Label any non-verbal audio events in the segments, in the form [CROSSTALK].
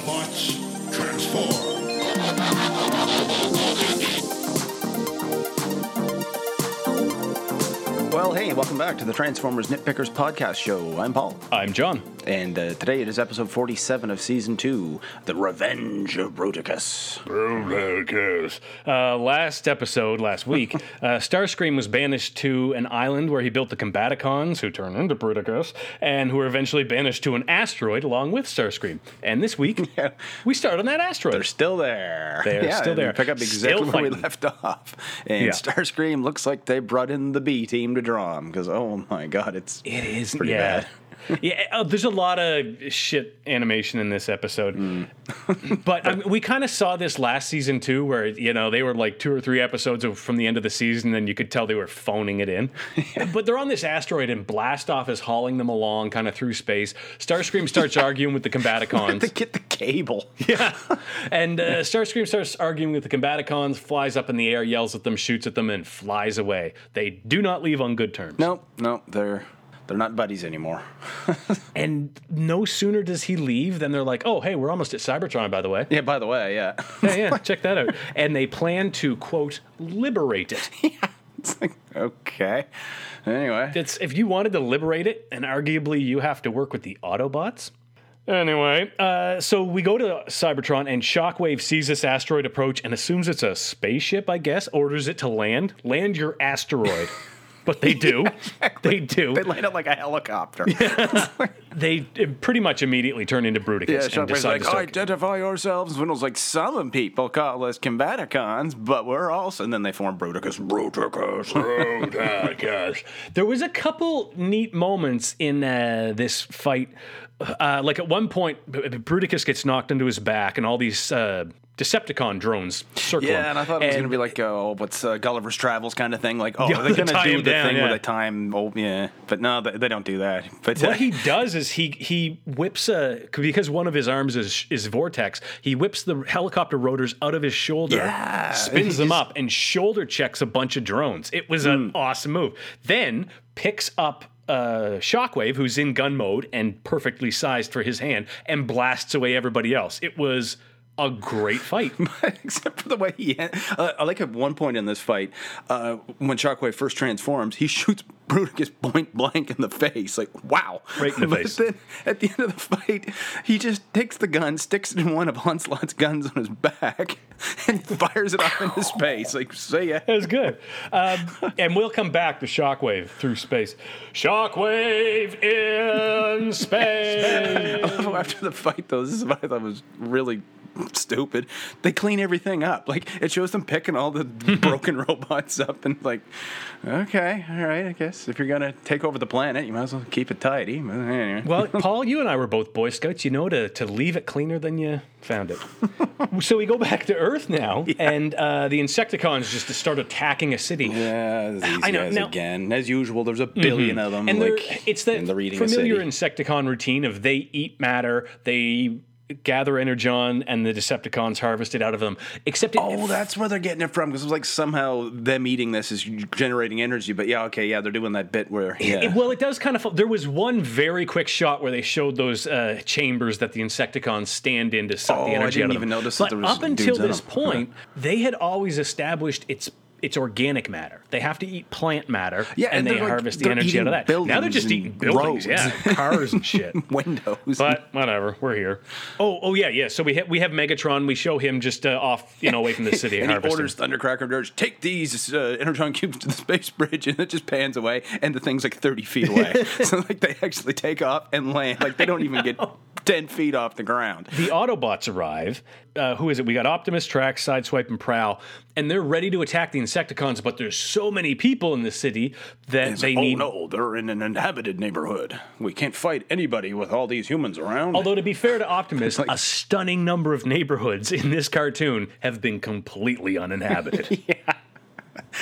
Autobots, transform. Well, hey, welcome back to the Transformers Nitpickers podcast show. I'm Paul, I'm John. And uh, today it is episode 47 of season 2 The Revenge of Bruticus. Bruticus. Uh, last episode, last week, [LAUGHS] uh, Starscream was banished to an island where he built the Combaticons, who turned into Bruticus, and who were eventually banished to an asteroid along with Starscream. And this week, [LAUGHS] Yeah. we start on that asteroid. They're still there. They're yeah, still there. Pick up exactly where we left off. And Yeah. Starscream looks like they brought in the B team to draw him because, oh my god, it's It is pretty yeah. bad. [LAUGHS] yeah, uh, there's a lot of shit animation in this episode, Hmm. but I [LAUGHS] mean, we kind of saw this last season too, where you know they were like two or three episodes of, from the end of the season, and you could tell they were phoning it in. [LAUGHS] But they're on this asteroid, and Blastoff is hauling them along, kind of through space. Starscream starts arguing with the to Combaticons. get the cable. yeah, and uh, Starscream starts arguing with the Combaticons, flies up in the air, yells at them, shoots at them, and flies away. They do not leave on good terms. Nope, nope, they're they're not buddies anymore. [LAUGHS] And no sooner does he leave than they're like, "Oh, hey, we're almost at Cybertron, by the way." Yeah, by the way, yeah. Yeah, yeah, [LAUGHS] check that out. And they plan to quote liberate it. [LAUGHS] it's like, okay. Anyway. It's if you wanted to liberate it, and arguably you have to work with the Autobots. Anyway, uh, so we go to Cybertron, and Shockwave sees this asteroid approach and assumes it's a spaceship. I guess orders it to land. Land your asteroid. But they do. [LAUGHS] They do. They land it like a helicopter. [LAUGHS] They pretty much immediately turn into Bruticus Yeah, and decide like, to start identify yourselves. And Windows like, some people call us Combaticons, but we're also, and then they form Bruticus. Bruticus. gosh. [LAUGHS] There was a couple neat moments in uh, this fight. Uh, like at one point, B- B- Bruticus gets knocked into his back, and all these uh, Decepticon drones circle yeah, and I thought it was going to be like, oh, what's uh, Gulliver's Travels kind of thing. Like, oh, Yeah, they're going to do the down, thing yeah. where they time? Oh, yeah. But no, they, they don't do that. But uh, What he [LAUGHS] does is he he whips a because one of his arms is is vortex. He whips the helicopter rotors out of his shoulder, Yeah, spins them up, and shoulder checks a bunch of drones. It was Hmm. an awesome move. Then picks up. Uh, Shockwave, who's in gun mode and perfectly sized for his hand, and blasts away everybody else. It was a great fight. [LAUGHS] except for the way he. Uh, I like at one point in this fight, uh, when Shockwave first transforms, he shoots Bruticus point blank in the face. Like, wow. Right in the [LAUGHS] but face. then at the end of the fight, he just takes the gun, sticks it in one of Onslaught's guns on his back, [LAUGHS] and fires it off into space. Like, say yeah. That was good. Um, [LAUGHS] and we'll come back to Shockwave through space. Shockwave in [LAUGHS] space. After the fight, though, this is what I thought was really stupid. They clean everything up. Like it shows them picking all the broken robots up and like, okay, all right, I guess if you're gonna take over the planet, you might as well keep it tidy. Anyway. Well, Paul, you and I were both Boy Scouts. You know to, to leave it cleaner than you found it. [LAUGHS] so we go back to Earth now, [LAUGHS] and uh, the Insecticons just start attacking a city. yeah, these I know, guys now- again. As usual, there's a 1000000000 of them. And like, it's the they're eating familiar. Insecticon routine of they eat matter, they gather energon, and the Decepticons harvest it out of them. Except it, Oh, that's where they're getting it from because it's like somehow them eating this is generating energy. But yeah, okay, yeah, they're doing that bit where yeah, It- well, it does kind of. There was one very quick shot where they showed those uh, chambers that the Insecticons stand in to suck Oh, the I energy didn't out of even them. notice that but there was up until this [LAUGHS] point, they had always established it's it's organic matter. They have to eat plant matter, Yeah, and, and they like- harvest the energy out of that. Now they're just eating buildings, roads. yeah, [LAUGHS] cars and shit. windows. But whatever, we're here. Oh, oh yeah, yeah. So we ha- we have Megatron. We show him just uh, off, you know, away from the [LAUGHS] city. and he orders Thundercracker and Dirge, take these uh, Energon cubes to the space bridge, and it just pans away, and the thing's like 30 feet away. [LAUGHS] so, like, they actually take off and land. Like, they don't even get 10 feet off the ground. the Autobots arrive. Uh, who is it? We got Optimus, Tracks, Sideswipe, and Prowl, and they're ready to attack the Insecticons. But there's so many people in the city that It's they like, oh need. no, they're in an inhabited neighborhood. We can't fight anybody with all these humans around. Although to be fair to Optimus, [LAUGHS] like- a stunning number of neighborhoods in this cartoon have been completely uninhabited. [LAUGHS]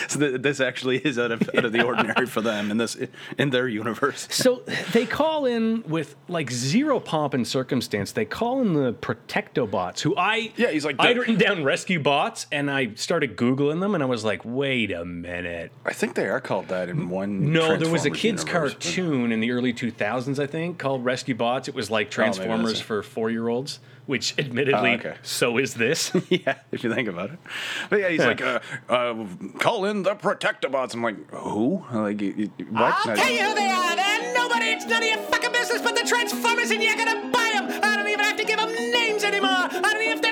[LAUGHS] so th- this actually is out of out of the ordinary for them in this in their universe. [LAUGHS] So they call in with like zero pomp and circumstance. They call in the Protectobots, who I Yeah, he's like I'd written down rescue bots, and I started googling them, and I was like, wait a minute. I think they are called that in one. No, there was a kids' universe, but- cartoon in the early 2000s, I think, called Rescue Bots. It was like Oh, maybe that's Transformers it. For four-year-olds, which admittedly, Oh, okay. so is this. [LAUGHS] Yeah, if you think about it. But yeah, he's like, uh, uh, call in the Protectobots. I'm like, who? Like, y- y- what? I'll tell you who they are. They're nobody. It's none of your fucking business but the Transformers, and you're gonna buy them. I don't even have to give them names anymore. I don't even have to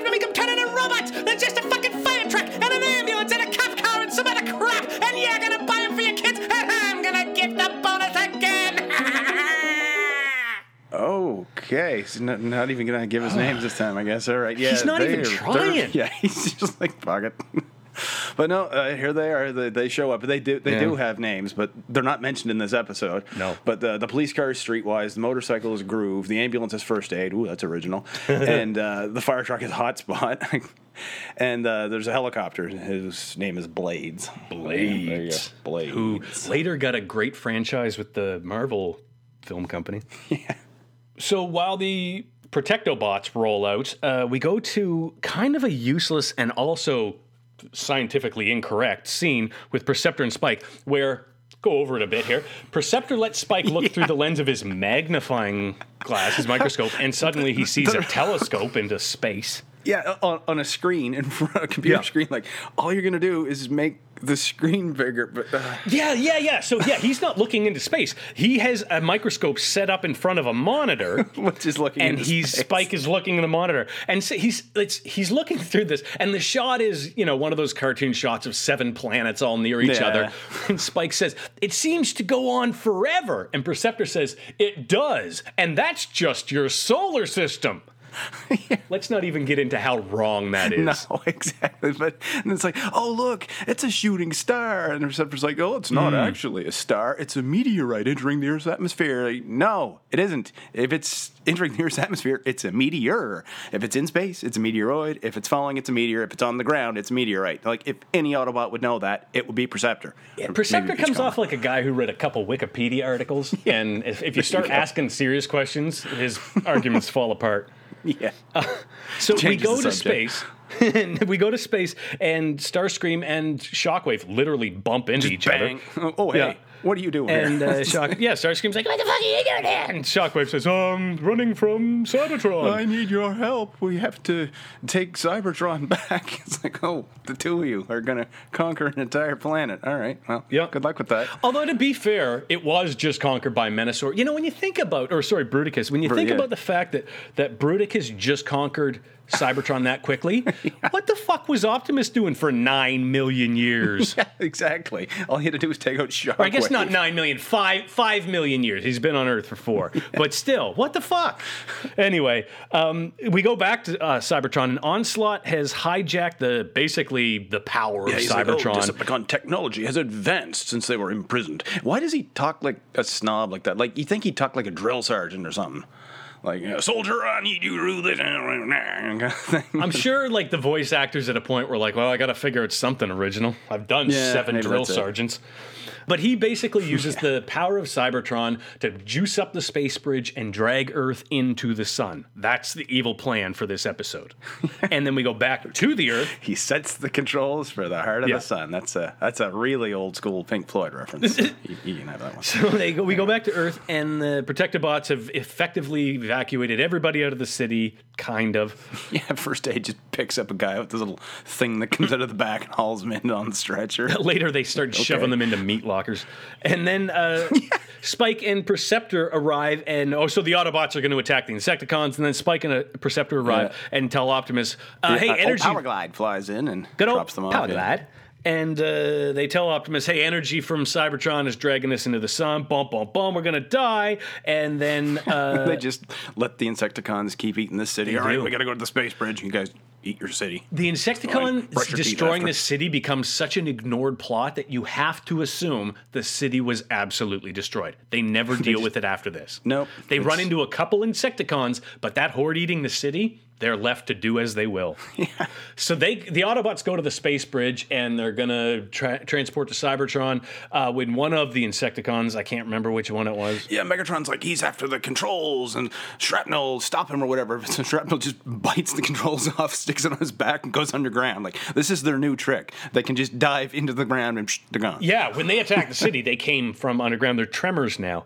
Okay, so not, not even gonna give his [SIGHS] names this time, I guess. All right, yeah. He's not even trying. [LAUGHS] Yeah, he's just like fuck it. [LAUGHS] But no, uh, here they are. They, they show up. They do. They Yeah. do have names, but they're not mentioned in this episode. No. But the the police car is Streetwise. The motorcycle is Groove. The ambulance is First Aid. Ooh, that's original. [LAUGHS] and uh, the fire truck is Hotspot. and uh, there's a helicopter. His name is Blades. There you go. Blades. Blades. who later got a great franchise with the Marvel film company. Yeah. So while the Protectobots roll out, uh, we go to kind of a useless and also scientifically incorrect scene with Perceptor and Spike, where go over it a bit here. Perceptor lets Spike look through the lens of his magnifying glass, his microscope, and suddenly he sees a telescope into space. Yeah, on, on a screen in front of a computer Yeah. screen. Like all you're gonna do is make the screen bigger. But uh, Yeah, yeah, yeah. So yeah, he's not looking into space. He has a microscope set up in front of a monitor. [LAUGHS] which is looking and he's space. Spike is looking in the monitor, and so he's it's he's looking through this, and the shot is you know one of those cartoon shots of seven planets all near each Yeah. other, and Spike says it seems to go on forever, and Perceptor says it does, and that's just your solar system. [LAUGHS] Let's not even get into how wrong that [LAUGHS] is. No, [LAUGHS] exactly. But and it's like, oh look, it's a shooting star, and the Perceptor's like, oh, it's not hmm. actually a star. It's a meteorite entering the Earth's atmosphere. Like, no, it isn't. If it's entering the Earth's atmosphere, it's a meteor. If it's in space, it's a meteoroid. If it's falling, it's a meteor. If it's on the ground, it's a meteorite. Like if any Autobot would know that, it would be Perceptor. Yeah, Perceptor comes off like a guy who read a couple Wikipedia articles, and if, if you start asking serious questions, his arguments fall apart. Yeah. Uh, so we go to space. and [LAUGHS] we go to space, and Starscream and Shockwave literally bump into each Bang. other. Oh, hey, Yeah. What are you doing And here? uh, Shock, yeah, Starscream's like, "What the fuck are you doing here?" And Shockwave says, "I'm running from Cybertron." I need your help. We have to take Cybertron [LAUGHS] back. It's like, oh, the two of you are going to conquer an entire planet. All right. Well, Yeah. good luck with that. Although to be fair, it was just conquered by Menasor. You know, when you think about, or sorry, Bruticus, when you Bru- think yeah. about the fact that that Bruticus just conquered Cybertron that quickly, [LAUGHS] what the fuck was Optimus doing for nine million years? [LAUGHS] Yeah, exactly. All he had to do was take out Shockwave. Or I guess not nine million, five five million years. He's been on Earth for four, [LAUGHS] but still, what the fuck? Anyway, um, we go back to uh, Cybertron, and Onslaught has hijacked the basically the power Yeah, of he's like, oh, Cybertron. Decepticon technology has advanced since they were imprisoned. Why does he talk like a snob like that? Like, you think he talked like a drill sergeant or something? Like, yeah, soldier, I need you to do this. kind [LAUGHS] of. I'm sure, like the voice actors at a point were like, "Well, I got to figure out something original. I've done Yeah, seven drill sergeants. it. Sergeants." But he basically uses the power of Cybertron to juice up the space bridge and drag Earth into the sun. That's the evil plan for this episode. [LAUGHS] and then we go back to the Earth. He sets the controls for the heart of Yeah. the sun. That's a that's a really old school Pink Floyd reference. [LAUGHS] you, you can have that one. So they go, we go back to Earth, and the Protectobots have effectively evacuated everybody out of the city, kind of. [LAUGHS] Yeah, first aid just picks up a guy with this little thing that comes out of the back and hauls him in on the stretcher. Later, they start shoving them into meat lockers, and then uh, [LAUGHS] Spike and Perceptor arrive, and oh, so the Autobots are going to attack the Insecticons, and then Spike and uh, Perceptor arrive Yeah. and tell Optimus, uh, "Hey, Uh, oh, energy, Powerglide flies in and good drops them off. Power yeah. Glide." And uh, they tell Optimus, "Hey, energy from Cybertron is dragging us into the sun. Bum, bum, bum. We're gonna die." And then [LAUGHS] uh, They just let the Insecticons keep eating this city. All right, do. we got to go to the space bridge. You guys eat your city. The Insecticon destroying the city becomes such an ignored plot that you have to assume the city was absolutely destroyed. They never [LAUGHS] deal with it after this. Nope. They run into a couple Insecticons, but that horde eating the city, they're left to do as they will. [LAUGHS] yeah. So they, the Autobots, go to the space bridge and they're gonna tra- transport to Cybertron. Uh, when one of the Insecticons, I can't remember which one it was. Yeah, Megatron's like he's after the controls, and Shrapnel stop him or whatever. [LAUGHS] So Shrapnel just bites the controls off, sticks it on his back, and goes underground. Like this is their new trick. They can just dive into the ground and psh, they're gone. Yeah, when they attacked the city, they came from underground. They're tremors now.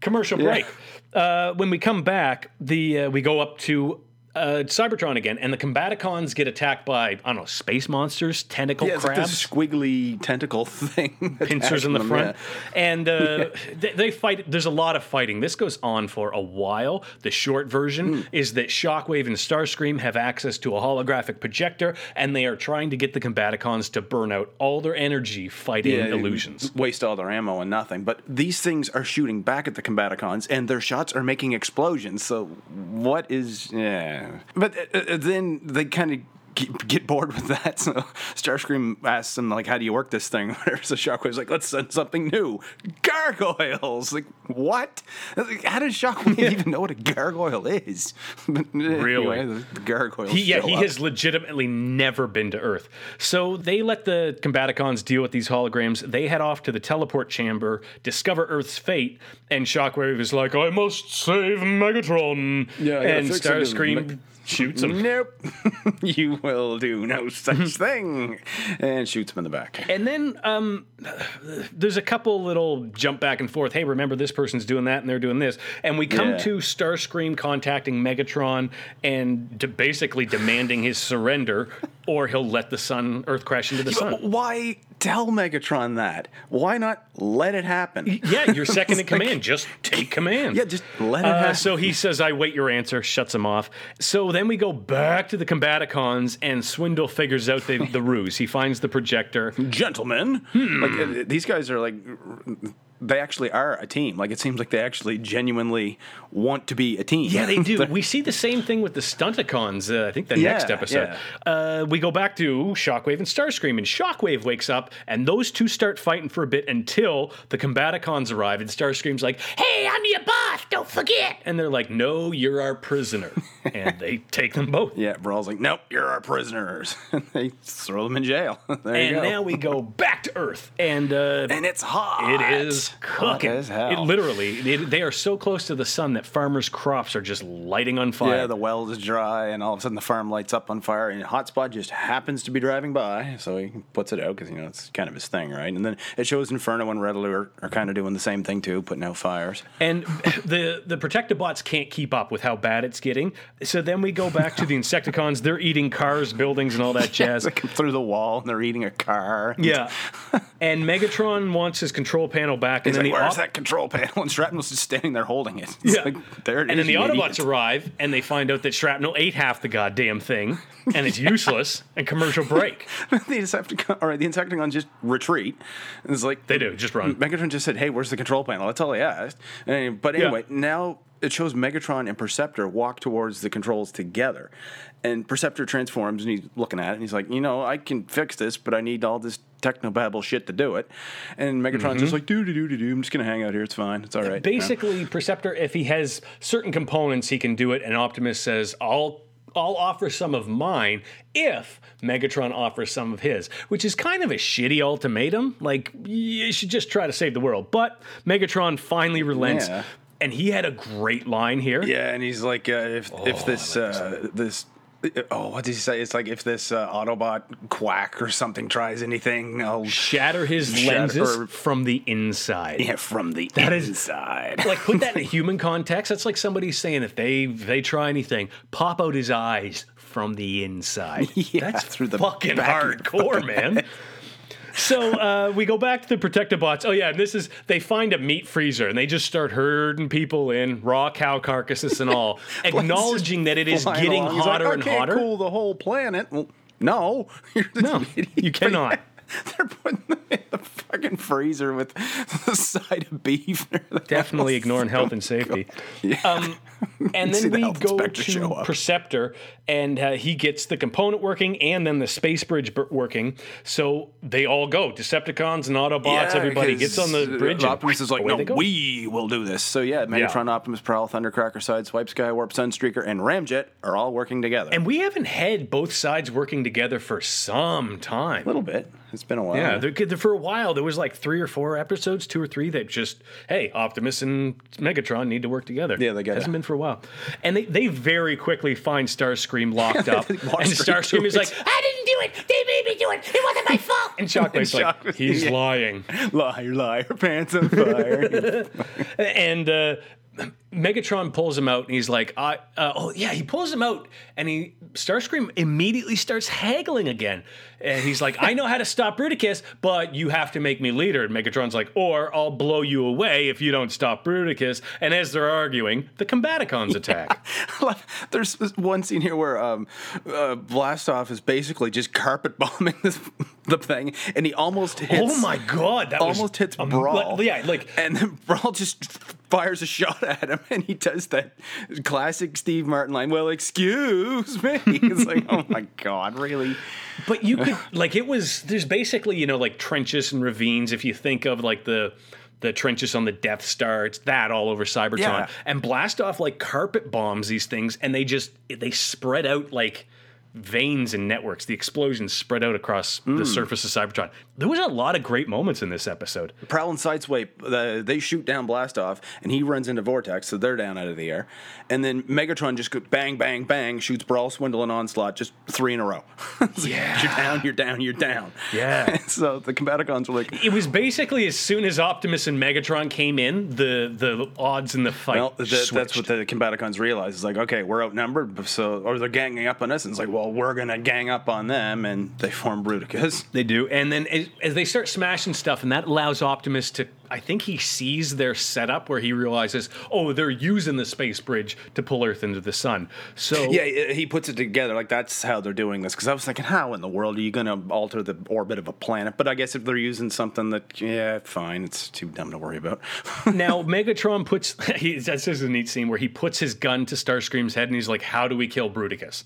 Commercial break. Uh, when we come back, the uh, we go up to uh, Cybertron again, and the Combaticons get attacked by I don't know space monsters, tentacle Yeah, crabs. this squiggly tentacle [LAUGHS] thing. pincers in the them, front, and uh, [LAUGHS] they, they fight. There's a lot of fighting. This goes on for a while. The short version Hmm. is that Shockwave and Starscream have access to a holographic projector, and they are trying to get the Combaticons to burn out all their energy fighting Yeah, illusions. Waste all their ammo and nothing. But these things are shooting back at the Combaticons, and their shots are making explosions. So what is? Yeah. But uh, uh, then they kind of. Get bored with that, [LAUGHS] so Starscream asks him like, "How do you work this thing?" [LAUGHS] Whatever. So Shockwave's like, "Let's send something new, gargoyles." Like, what? Like, How does Shockwave even know what a gargoyle is? [LAUGHS] Eh, really? anyway, the gargoyles. He, yeah, he up. has legitimately never been to Earth. So they let the Combaticons deal with these holograms. They head off to the teleport chamber, discover Earth's fate, and Shockwave is like, "I must save Megatron." Yeah, and fix Starscream Me- shoots him. Nope. [LAUGHS] you will do no such thing. And shoots him in the back. And then um, there's a couple little jump back and forth. Hey, remember this person's doing that and they're doing this. And we come Yeah. to Starscream contacting Megatron and basically demanding his surrender, or he'll let the sun, Earth crash into the sun. Why tell Megatron that? Why not let it happen? Yeah, you're [LAUGHS] second in command. Just take command. Yeah, just let it Uh, happen. so he says, I wait your answer, shuts him off. So then we go back to the Combaticons, and Swindle figures out the, the ruse. He finds the projector. Gentlemen, like uh, these guys are like. They actually are a team. Like it seems like they actually genuinely want to be a team. Yeah, they do. [LAUGHS] we see the same thing with the Stunticons. Uh, I think the Yeah, next episode. Uh, we go back to Shockwave and Starscream, and Shockwave wakes up, and those two start fighting for a bit until the Combaticons arrive, and Starscream's like, "Hey, I'm your boss. Don't forget." And they're like, "No, you're our prisoner," [LAUGHS] and they take them both. Yeah, Brawl's like, nope, you're our prisoners. [LAUGHS] And they throw them in jail. there And you go. now we go back to Earth, and uh, and it's hot. It is Hot cooking. as hell. It literally, it, they are so close to the sun that farmers' crops are just lighting on fire. Yeah, the well is dry, and all of a sudden the farm lights up on fire, and Hotspot just happens to be driving by, so he puts it out because you know it's kind of his thing, right? And then it shows Inferno and Red Alert are kind of doing the same thing too, putting out fires. And [LAUGHS] the the Protectobots can't keep up with how bad it's getting. So then we go back to the Insecticons. They're eating cars, buildings, and all that [LAUGHS] jazz. They come through the wall, and they're eating a car. Yeah. And Megatron wants his control panel back, and He's then like, the "Where's op- that control panel?" [LAUGHS] And Shrapnel's just standing there holding it. It's Yeah. like, there it and is, then the Autobots idiot. arrive, and they find out that Shrapnel ate half the goddamn thing, and it's useless. [LAUGHS] and commercial break. [LAUGHS] the Insecticon, all right, the Insecticons just retreat. And it's like They do, just run. Megatron just said, "Hey, where's the control panel?" That's all he asked. And, but Yeah. anyway, now it shows Megatron and Perceptor walk towards the controls together, and Perceptor transforms and he's looking at it and he's like, "You know, I can fix this, but I need all this technobabble shit to do it." And Megatron's Mm-hmm. just like, "Do do do do do. I'm just gonna hang out here. It's fine. It's all right." you know? Basically, Perceptor, if he has certain components, he can do it. And Optimus says, "I'll." I'll offer some of mine if Megatron offers some of his, which is kind of a shitty ultimatum. Like, you should just try to save the world. But Megatron finally relents, Yeah. and he had a great line here. Yeah, and he's like, uh, if if this uh, this. Oh, what did he say? It's like if this uh, Autobot quack or something tries anything, I'll Shatter his Shatter- lenses or- from the inside. yeah from the That is- inside. like put that in a [LAUGHS] human context. That's like somebody saying if they if they try anything, pop out his eyes from the inside. [LAUGHS] Yeah, That's through the fucking back of your hardcore, man. So uh, we go back to the Protectobots. Oh yeah, and this is they find a meat freezer and they just start herding people in, raw cow carcasses and all, [LAUGHS] acknowledging that it is getting along. Like, hotter I and can't hotter. cool the whole planet. Well, no, [LAUGHS] No, you cannot. [LAUGHS] They're putting them in the fucking freezer with the side of beef. Definitely ignoring health and safety. Um, and then the we health go to. Perceptor, and uh, he gets the component working and then the space bridge b- working. So they all go. Decepticons and Autobots, everybody gets on the bridge. and Optimus is like, no, we will do this. So yeah, Megatron, Optimus, Prowl, Thundercracker, Sideswipe, Skywarp, Sunstreaker, and Ramjet are all working together. And we haven't had both sides working together for some time. a little bit. It's been a while. Yeah, they're, they're- for a while there was like three or four episodes, two or three that just hey, Optimus and Megatron need to work together. Yeah, they gotta- hasn't been for a while, and they, they very quickly find Starscream locked [LAUGHS] up, and Starscream is it. like, I didn't do it. They made me do it. It wasn't my fault. [LAUGHS] and Shockwave's like, Shock- he's yeah. lying, [LAUGHS] liar, liar, pants on fire. and. uh Megatron pulls him out and he's like, I, uh, oh yeah, he pulls him out and he Starscream immediately starts haggling again. And he's like, I know how to stop Bruticus, but you have to make me leader. And Megatron's like, or I'll blow you away if you don't stop Bruticus. And as they're arguing, the Combaticons attack. [LAUGHS] There's one scene here where um, uh, Blastoff is basically just carpet bombing [LAUGHS] this the thing, and he almost hits. oh my god, that almost hits um, Brawl. like- yeah, like and then Brawl just fires a shot at him, and he does that classic Steve Martin line. Well, excuse me. It's like, oh my god, really? But you could like it was there's basically, you know, like trenches and ravines if you think of like the the trenches on the Death Star, it's that all over Cybertron. Yeah. And Blastoff like carpet bombs these things and they just they spread out like veins and networks. The explosions spread out across Hmm. the surface of Cybertron. There was a lot of great moments in this episode. Prowl and Sideswipe, uh, they shoot down Blastoff, and he runs into Vortex, so they're down out of the air. And then Megatron just go bang, bang, bang, shoots Brawl, Swindle, and Onslaught, just three in a row. [LAUGHS] Yeah. You're down, you're down, you're down. Yeah. [LAUGHS] so the Combaticons were like, It was basically as soon as Optimus and Megatron came in, the the odds in the fight. well, that, that's what the Combaticons realize. It's like, okay, we're outnumbered, so or they're ganging up on us. And it's like, well, we're gonna gang up on them, and they form Bruticus. They do, and then as, as they start smashing stuff, and that allows Optimus to. I think he sees their setup where he realizes, oh, they're using the space bridge to pull Earth into the sun. So [LAUGHS] Yeah, he puts it together like that's how they're doing this. Because I was thinking, how in the world are you going to alter the orbit of a planet? But I guess if they're using something that, yeah, fine, it's too dumb to worry about. [LAUGHS] now Megatron puts. [LAUGHS] He, that's just a neat scene where he puts his gun to Starscream's head, and he's like, "How do we kill Bruticus?"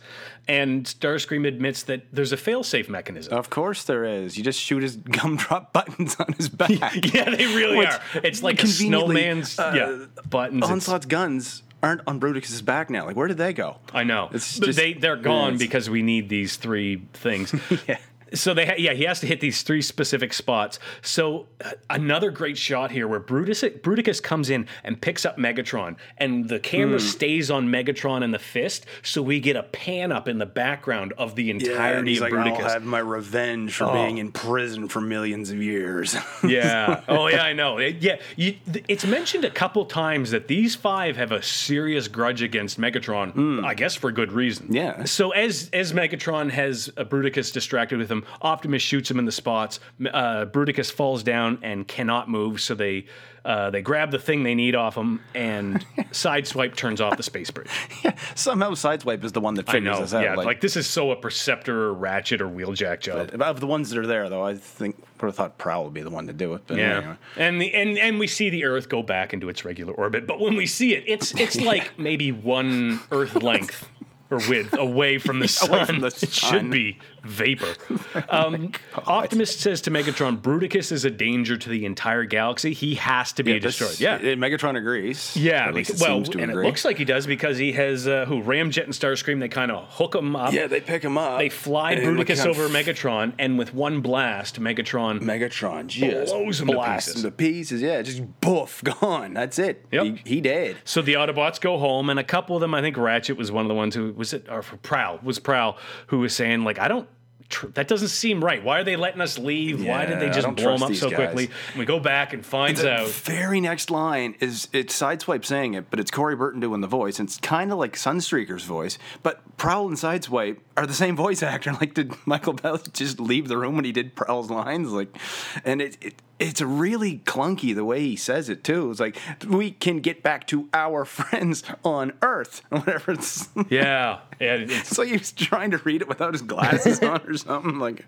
And Starscream admits that there's a failsafe mechanism. of course there is. You just shoot his gumdrop buttons on his back. yeah, they really Which are. It's like a snowman's uh, yeah buttons. Onslaught's guns aren't on Bruticus's back now. Like, where did they go? I know. It's just- they they're gone because we need these three things. [LAUGHS] Yeah. So they ha- yeah he has to hit these three specific spots. So uh, another great shot here where Brutus Bruticus comes in and picks up Megatron and the camera Hmm. stays on Megatron and the fist, so we get a pan up in the background of the Yeah, entirety he's of like, I'll have my revenge for being in prison for millions of years. [LAUGHS] yeah. Oh, yeah, I know. It- yeah. You, th- it's mentioned a couple times that these five have a serious grudge against Megatron, I guess for good reason. Yeah. So as as Megatron has uh, Bruticus distracted with him, Optimus shoots him in the spots. Uh, Bruticus falls down and cannot move, so they uh, they grab the thing they need off him, and [LAUGHS] Sideswipe turns off the space bridge. [LAUGHS] Yeah, Somehow Sideswipe is the one that figures this out. Yeah. Like, this is so a Perceptor or Ratchet or Wheeljack job. of the ones that are there, though, I think would have thought Prowl would be the one to do it. But Yeah, anyway. and the and and we see the Earth go back into its regular orbit, but when we see it, it's it's [LAUGHS] like maybe one Earth length or width away from the sun. away from the It should be vapor. [LAUGHS] Um, Optimus says to Megatron, "Bruticus is a danger to the entire galaxy. He has to be this- destroyed." Yeah. uh, Megatron agrees. yeah, At least it well, seems to and agree. it looks like he does because he has uh, who Ramjet and Starscream. They kind of hook him up. Yeah, they pick him up. They fly Bruticus over Megatron, and with one blast, Megatron Megatron just Blows him to pieces. him to pieces. Yeah, just boof, [LAUGHS] gone. That's it. Yep. He, he dead. So the Autobots go home, and a couple of them, I think Ratchet was one of the ones who was it, or Prowl was Prowl, who was saying like, I don't. Tr- that doesn't seem right. Why are they letting us leave? Why did they just blow them up so guys. quickly? And we go back and finds The out. very next line is it's Sideswipe saying it, but it's Corey Burton doing the voice. It's kind of like Sunstreaker's voice, but Prowl and Sideswipe are the same voice actor. [LAUGHS] Like, did Michael Bell just leave the room when he did Prowl's lines? Like, and it, it it's really clunky the way he says it too. It's like we can get back to our [LAUGHS] friends on Earth, or [LAUGHS] whatever. It's, Yeah, yeah. It's, it's like he's trying to read it without his glasses on or [LAUGHS] something. Like,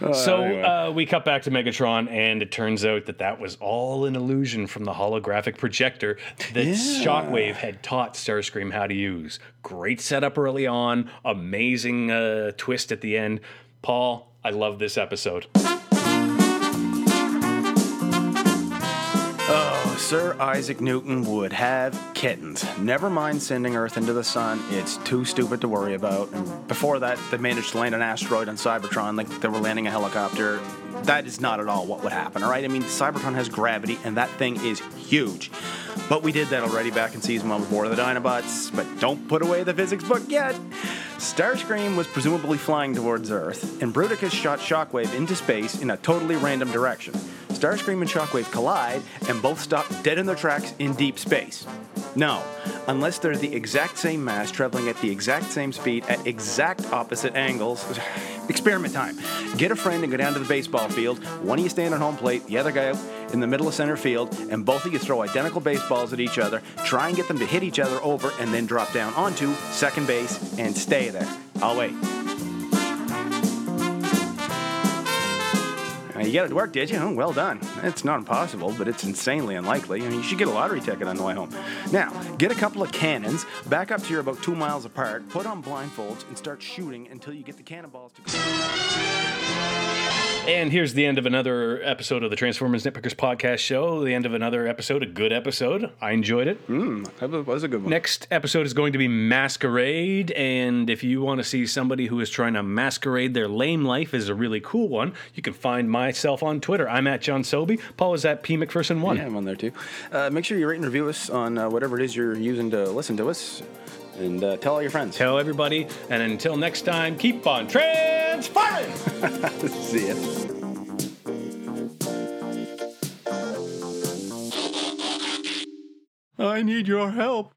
uh, so anyway. uh, we cut back to Megatron, and it turns out that that was all an illusion from the holographic projector that Shockwave had taught Starscream how to use. Great setup early on, amazing uh, twist at the end. Paul, I love this episode. Sir Isaac Newton would have kittens. Never mind sending Earth into the sun. It's too stupid to worry about. And before that, they managed to land an asteroid on Cybertron like they were landing a helicopter. That is not at all what would happen, all right? I mean, Cybertron has gravity, and that thing is huge. But we did that already back in season one with War of the Dinobots. But don't put away the physics book yet. Starscream was presumably flying towards Earth, and Bruticus shot Shockwave into space in a totally random direction. Starscream and Shockwave collide and both stop dead in their tracks in deep space. No, unless they're the exact same mass traveling at the exact same speed at exact opposite angles. [LAUGHS] Experiment time. Get a friend and go down to the baseball field. One of you stand on home plate, the other guy in the middle of center field, and both of you throw identical baseballs at each other. Try and get them to hit each other over and then drop down onto second base and stay there. I'll wait. You got it to work, did you? Oh, well done. It's not impossible, but it's insanely unlikely. I mean, you should get a lottery ticket on the way home. Now, get a couple of cannons, back up to you're about two miles apart, put on blindfolds, and start shooting until you get the cannonballs to. And here's the end of another episode of the Transformers Nitpickers podcast show. The end of another episode, a good episode. I enjoyed it. Hmm, that was a good one. Next episode is going to be Masquerade, and if you want to see somebody who is trying to masquerade their lame life is a really cool one, you can find myself on Twitter. I'm at John Sobey. Paul is at P McPherson one. Yeah, I'm on there too. Uh, make sure you rate and review us on uh, whatever it is you're using to listen to us, and uh, tell all your friends. Tell everybody, and until next time, keep on transforming. [LAUGHS] See ya. I need your help.